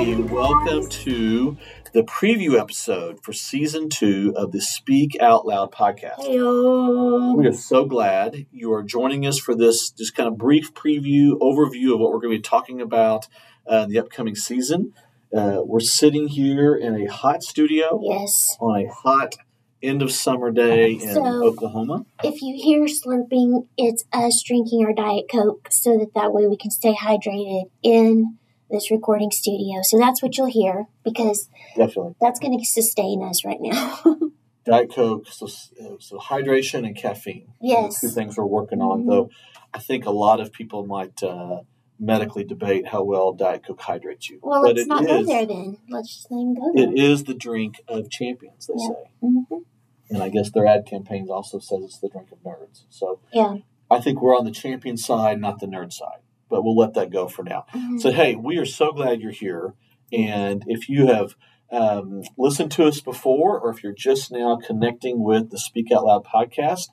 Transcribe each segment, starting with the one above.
Everybody, welcome to the preview episode for season two of the Speak Out Loud podcast. Heyo. We are so glad you are joining us for this just kind of brief preview, overview of what we're going to be talking about uh, in the upcoming season. Uh, we're sitting here in a hot studio Yes. on a hot end of summer day in So- Oklahoma. If you hear slurping, it's us drinking our Diet Coke so that that way we can stay hydrated in this recording studio. So that's what you'll hear because Definitely. that's going to sustain us right now. Diet Coke, so, so hydration and caffeine. Yes. Two things we're working on, Mhm. though I think a lot of people might uh, medically debate how well Diet Coke hydrates you. well, but let's it not go there then. Let's just let him go there. It is the drink of champions, they Yeah. say. Mhm. And I guess their ad campaigns also says it's the drink of nerds. So Yeah. I think we're on the champion side, not the nerd side. But we'll let that go for now. Mhm. So, hey, we are so glad you're here. And if you have um, listened to us before, or if you're just now connecting with the Speak Out Loud podcast,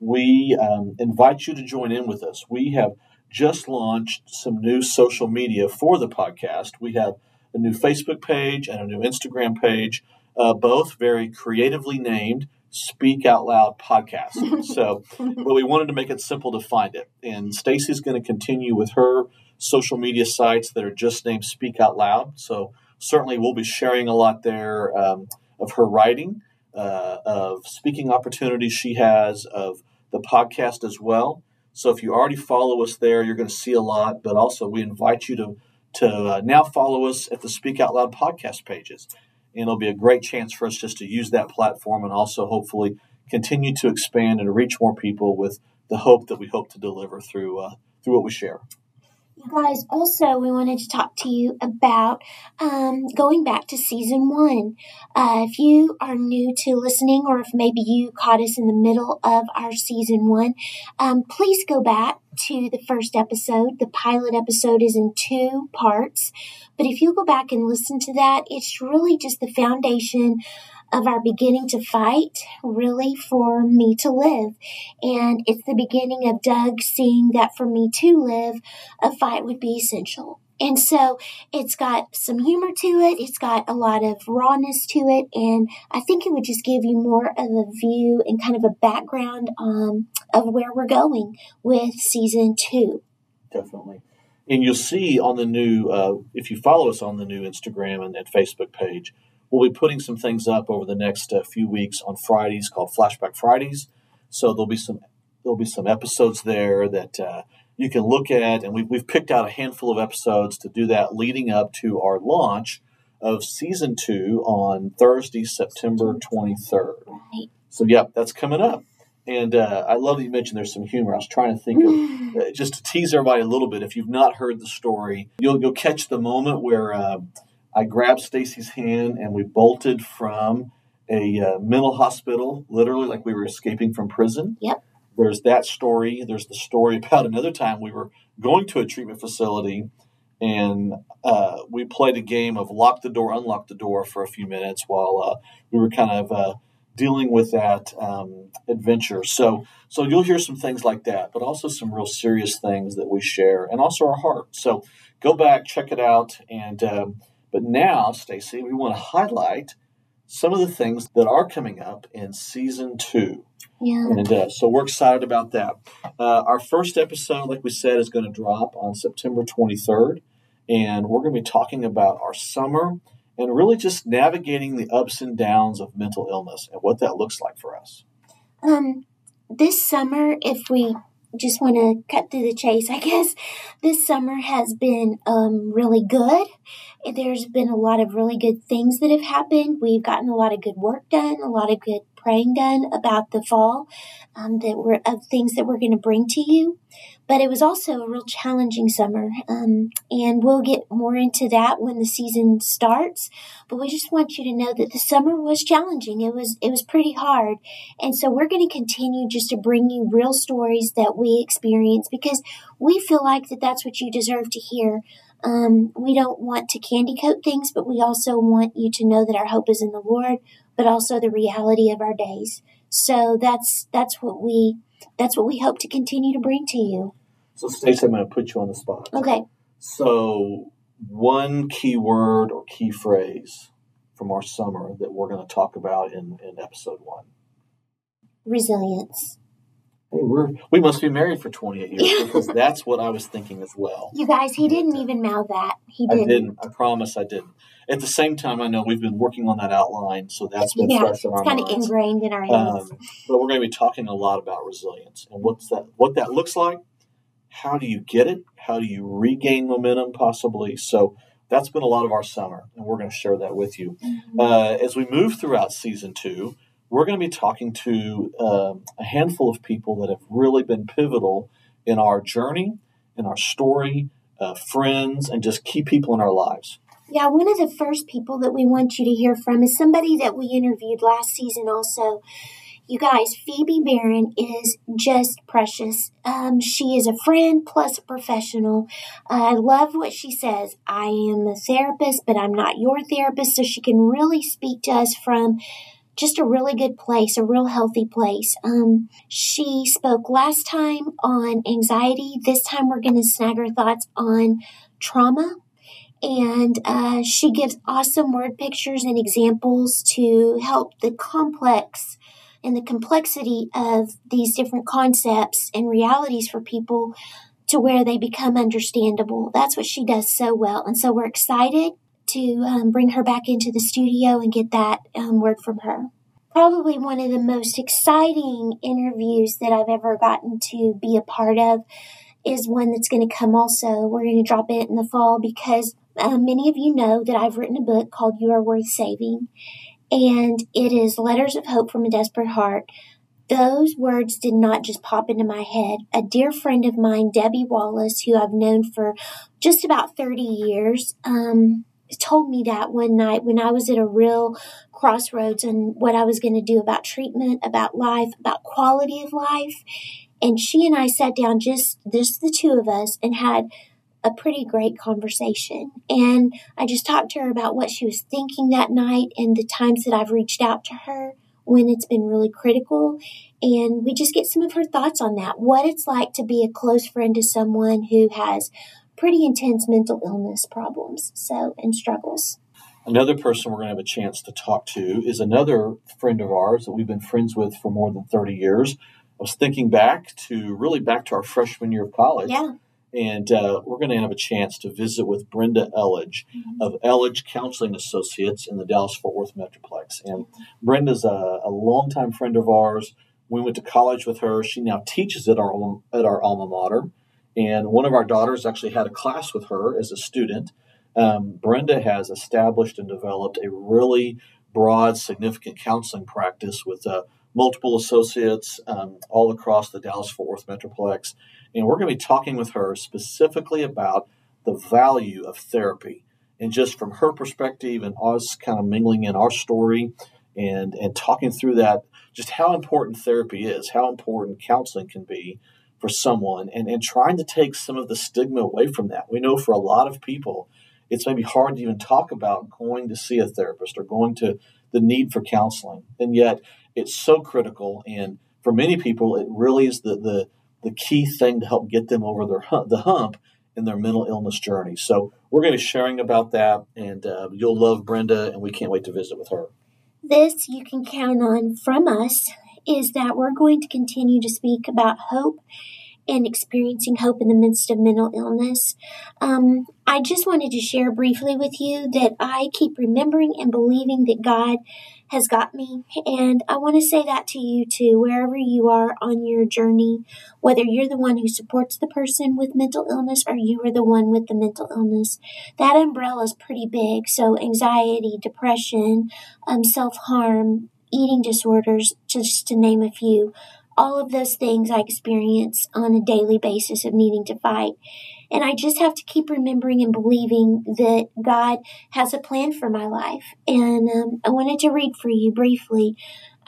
we um, invite you to join in with us. We have just launched some new social media for the podcast. We have a new Facebook page and a new Instagram page, uh, both very creatively named Speak Out Loud Podcast. so, but we wanted to make it simple to find it. And Stacy's going to continue with her social media sites that are just named Speak Out Loud. So certainly we'll be sharing a lot there um, of her writing, uh, of speaking opportunities she has, of the podcast as well. So if you already follow us there, you're going to see a lot. But also we invite you to to uh, now follow us at the Speak Out Loud podcast pages. And it'll be a great chance for us just to use that platform and also hopefully continue to expand and reach more people with the hope that we hope to deliver through uh, through what we share. You guys, also, we wanted to talk to you about um, going back to season one. Uh, if you are new to listening, or if maybe you caught us in the middle of our season one, um, please go back to the first episode. The pilot episode is in two parts. But if you go back and listen to that, it's really just the foundation of our beginning to fight, really for me to live. And it's the beginning of Doug seeing that for me to live, a fight would be essential. And so it's got some humor to it, it's got a lot of rawness to it, and I think it would just give you more of a view and kind of a background um, of where we're going with season two. Definitely. And you'll see on the new, uh, if you follow us on the new Instagram and, and Facebook page, we'll be putting some things up over the next uh, few weeks on Fridays called Flashback Fridays. So there'll be some there'll be some episodes there that uh, you can look at, and we've we've picked out a handful of episodes to do that leading up to our launch of season two on Thursday, September twenty third. So yep, that's coming up. And uh, I love that you mentioned there's some humor. I was trying to think of uh, just to tease everybody a little bit, if you've not heard the story, you'll you'll catch the moment where uh, I grabbed Stacy's hand and we bolted from a uh, mental hospital, literally like we were escaping from prison. Yep. There's that story. There's the story about another time we were going to a treatment facility and uh, we played a game of lock the door, unlock the door for a few minutes while uh, we were kind of uh, dealing with that um, adventure. So, so you'll hear some things like that, but also some real serious things that we share, and also our heart. So, go back, check it out, and um, but now, Stacy, we want to highlight some of the things that are coming up in season two. Yeah. And uh, so we're excited about that. Uh, our first episode, like we said, is going to drop on September 23rd. And we're going to be talking about our summer and really just navigating the ups and downs of mental illness and what that looks like for us. Um, this summer, if we just want to cut through the chase, I guess this summer has been um, really good. There's been a lot of really good things that have happened. We've gotten a lot of good work done, a lot of good praying done about the fall um, that we're of things that we're going to bring to you. But it was also a real challenging summer, um, and we'll get more into that when the season starts. But we just want you to know that the summer was challenging. It was it was pretty hard, and so we're going to continue just to bring you real stories that we experience because we feel like that that's what you deserve to hear. Um, we don't want to candy coat things, but we also want you to know that our hope is in the Lord, but also the reality of our days. So that's that's what we that's what we hope to continue to bring to you. So, Stacey, I'm going to put you on the spot. Okay. So, one key word or key phrase from our summer that we're going to talk about in, in episode one? Resilience. Hey, we're we must be married for 28 years because that's what I was thinking as well. You guys, he didn't even mouth that. He didn't. didn't. I promise I didn't. At the same time, I know we've been working on that outline, so that's been yeah, fresh in our it's kind of ingrained in our heads. Um, but we're going to be talking a lot about resilience and what's that, what that looks like. How do you get it? How do you regain momentum, possibly? So that's been a lot of our summer, and we're going to share that with you. Mhm. Uh, as we move throughout season two, we're going to be talking to um, a handful of people that have really been pivotal in our journey, in our story, uh, friends, and just key people in our lives. Yeah, one of the first people that we want you to hear from is somebody that we interviewed last season also. You guys, Phoebe Barron is just precious. Um, she is a friend plus a professional. I love what she says. I am a therapist, but I'm not your therapist, so she can really speak to us from just a really good place, a real healthy place. Um, she spoke last time on anxiety. This time we're going to snag her thoughts on trauma and uh, she gives awesome word pictures and examples to help the complex and the complexity of these different concepts and realities for people to where they become understandable. That's what she does so well. And so we're excited to um, bring her back into the studio and get that um, word from her. Probably one of the most exciting interviews that I've ever gotten to be a part of is one that's going to come also. We're going to drop it in the fall because uh, many of you know that I've written a book called You Are Worth Saving, and it is Letters of Hope from a Desperate Heart. Those words did not just pop into my head. A dear friend of mine, Debbie Wallace, who I've known for just about 30 years, um, told me that one night when I was at a real crossroads and what I was going to do about treatment, about life, about quality of life. And she and I sat down, just just the two of us, and had a pretty great conversation. And I just talked to her about what she was thinking that night and the times that I've reached out to her when it's been really critical. And we just get some of her thoughts on that what it's like to be a close friend to someone who has pretty intense mental illness problems so and struggles. Another person we're going to have a chance to talk to is another friend of ours that we've been friends with for more than 30 years. I was thinking back to really back to our freshman year of college. Yeah. And uh, we're going to have a chance to visit with Brenda Elledge Mhm. of Elledge Counseling Associates in the Dallas Fort Worth Metroplex. And Brenda's a, a longtime friend of ours. We went to college with her. She now teaches at our alma- at our alma mater. And one of our daughters actually had a class with her as a student. Um, Brenda has established and developed a really broad, significant counseling practice with uh, multiple associates um, all across the Dallas Fort Worth Metroplex. And we're going to be talking with her specifically about the value of therapy. And just from her perspective and us kind of mingling in our story and, and talking through that, just how important therapy is, how important counseling can be for someone, and, and trying to take some of the stigma away from that. We know for a lot of people, it's maybe hard to even talk about going to see a therapist or going to the need for counseling. And yet, it's so critical. And for many people, it really is the, the, the key thing to help get them over their hump, the hump in their mental illness journey. So we're going to be sharing about that, and uh, you'll love Brenda, and we can't wait to visit with her. This you can count on from us is that we're going to continue to speak about hope and experiencing hope in the midst of mental illness. Um, I just wanted to share briefly with you that I keep remembering and believing that God has got me. And I want to say that to you too, wherever you are on your journey, whether you're the one who supports the person with mental illness or you are the one with the mental illness. That umbrella is pretty big. So, anxiety, depression, um, self harm, eating disorders, just to name a few. All of those things I experience on a daily basis of needing to fight. And I just have to keep remembering and believing that God has a plan for my life. And um, I wanted to read for you briefly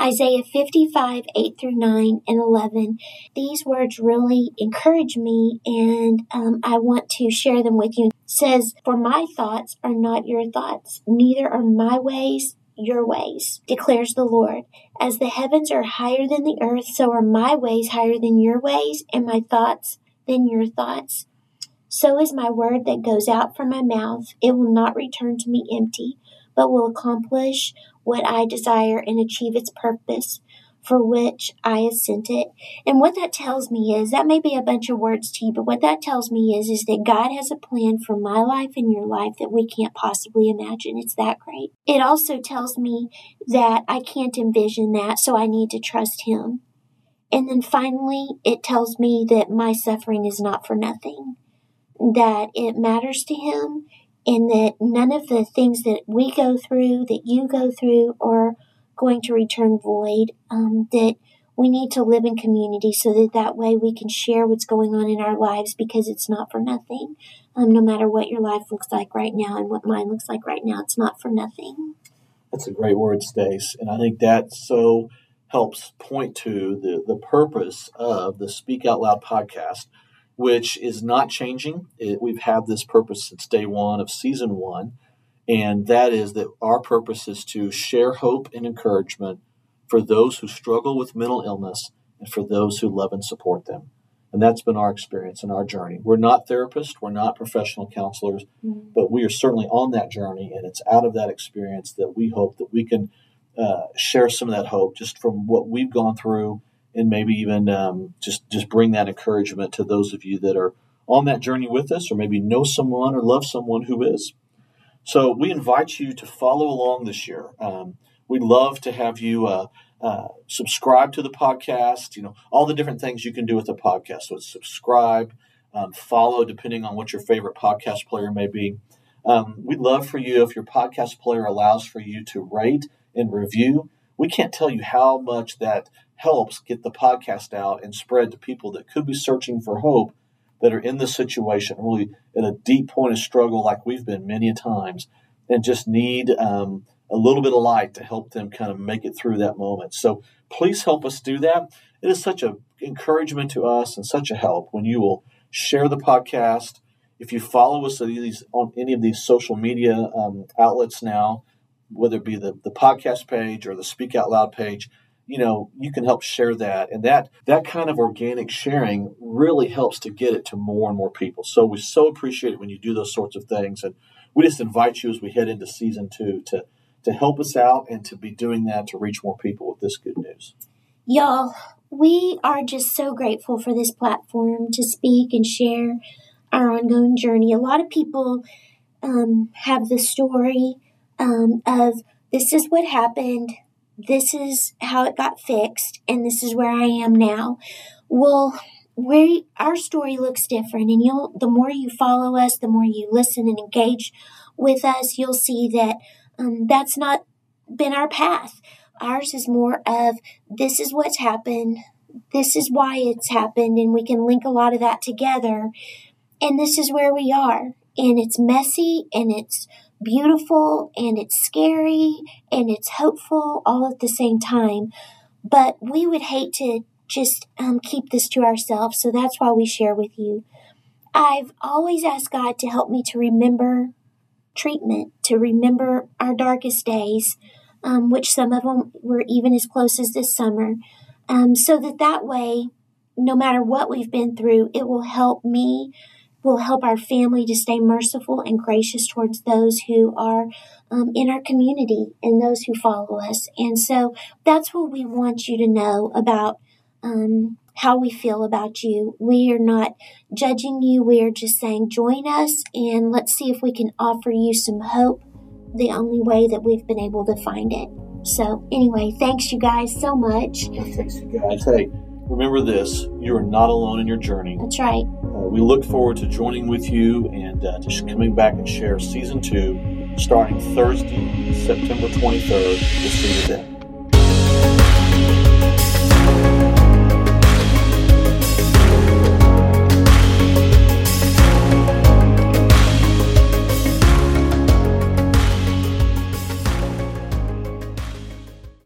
Isaiah 55, 8 through 9 and 11. These words really encourage me, and um, I want to share them with you. It says, For my thoughts are not your thoughts, neither are my ways your ways, declares the Lord. As the heavens are higher than the earth, so are my ways higher than your ways, and my thoughts than your thoughts. So is my word that goes out from my mouth. It will not return to me empty, but will accomplish what I desire and achieve its purpose for which I have sent it. And what that tells me is that may be a bunch of words to you, but what that tells me is is that God has a plan for my life and your life that we can't possibly imagine. It's that great. It also tells me that I can't envision that, so I need to trust him. And then finally, it tells me that my suffering is not for nothing, that it matters to him, and that none of the things that we go through, that you go through, are going to return void, um, that we need to live in community so that that way we can share what's going on in our lives because it's not for nothing. Um, no matter what your life looks like right now and what mine looks like right now, it's not for nothing. That's a great word, Stace. And I think that so helps point to the, the purpose of the Speak Out Loud podcast, which is not changing. It, we've had this purpose since day one of season one and that is that our purpose is to share hope and encouragement for those who struggle with mental illness and for those who love and support them. And that's been our experience and our journey. We're not therapists, we're not professional counselors, mm-hmm. but we are certainly on that journey. And it's out of that experience that we hope that we can uh, share some of that hope just from what we've gone through and maybe even um, just, just bring that encouragement to those of you that are on that journey with us or maybe know someone or love someone who is. So we invite you to follow along this year. Um, we'd love to have you uh, uh, subscribe to the podcast. You know all the different things you can do with the podcast. So subscribe, um, follow, depending on what your favorite podcast player may be. Um, we'd love for you if your podcast player allows for you to rate and review. We can't tell you how much that helps get the podcast out and spread to people that could be searching for hope that are in this situation, really at a deep point of struggle, like we've been many a times, and just need um, a little bit of light to help them kind of make it through that moment. So please help us do that. It is such an encouragement to us and such a help when you will share the podcast. If you follow us on, any of these social media um, outlets now, whether it be the, the podcast page or the Speak Out Loud page, you know you can help share that. And that that kind of organic sharing really helps to get it to more and more people. So we so appreciate it when you do those sorts of things. And we just invite you as we head into season two to to help us out and to be doing that to reach more people with this good news. Y'all we are just so grateful for this platform to speak and share our ongoing journey. A lot of people um, have the story um, of this is what happened this is how it got fixed and this is where I am now. Well, we our story looks different and you'll the more you follow us, the more you listen and engage with us, you'll see that um, that's not been our path. Ours is more of this is what's happened, this is why it's happened, and we can link a lot of that together. And this is where we are. And it's messy and it's beautiful and it's scary and it's hopeful all at the same time. But we would hate to just um, keep this to ourselves, so that's why we share with you. I've always asked God to help me to remember treatment, to remember our darkest days, um, which some of them were even as close as this summer, um, so that that way, no matter what we've been through, it will help me will help our family to stay merciful and gracious towards those who are um, in our community and those who follow us. And so that's what we want you to know about um, how we feel about you. We are not judging you, we are just saying, join us and let's see if we can offer you some hope the only way that we've been able to find it. So, anyway, thanks you guys so much. Thanks you guys. Hey, remember this you are not alone in your journey. That's right. Uh, we look forward to joining with you and uh, just coming back and share season two starting Thursday, September 23rd. We'll see you then.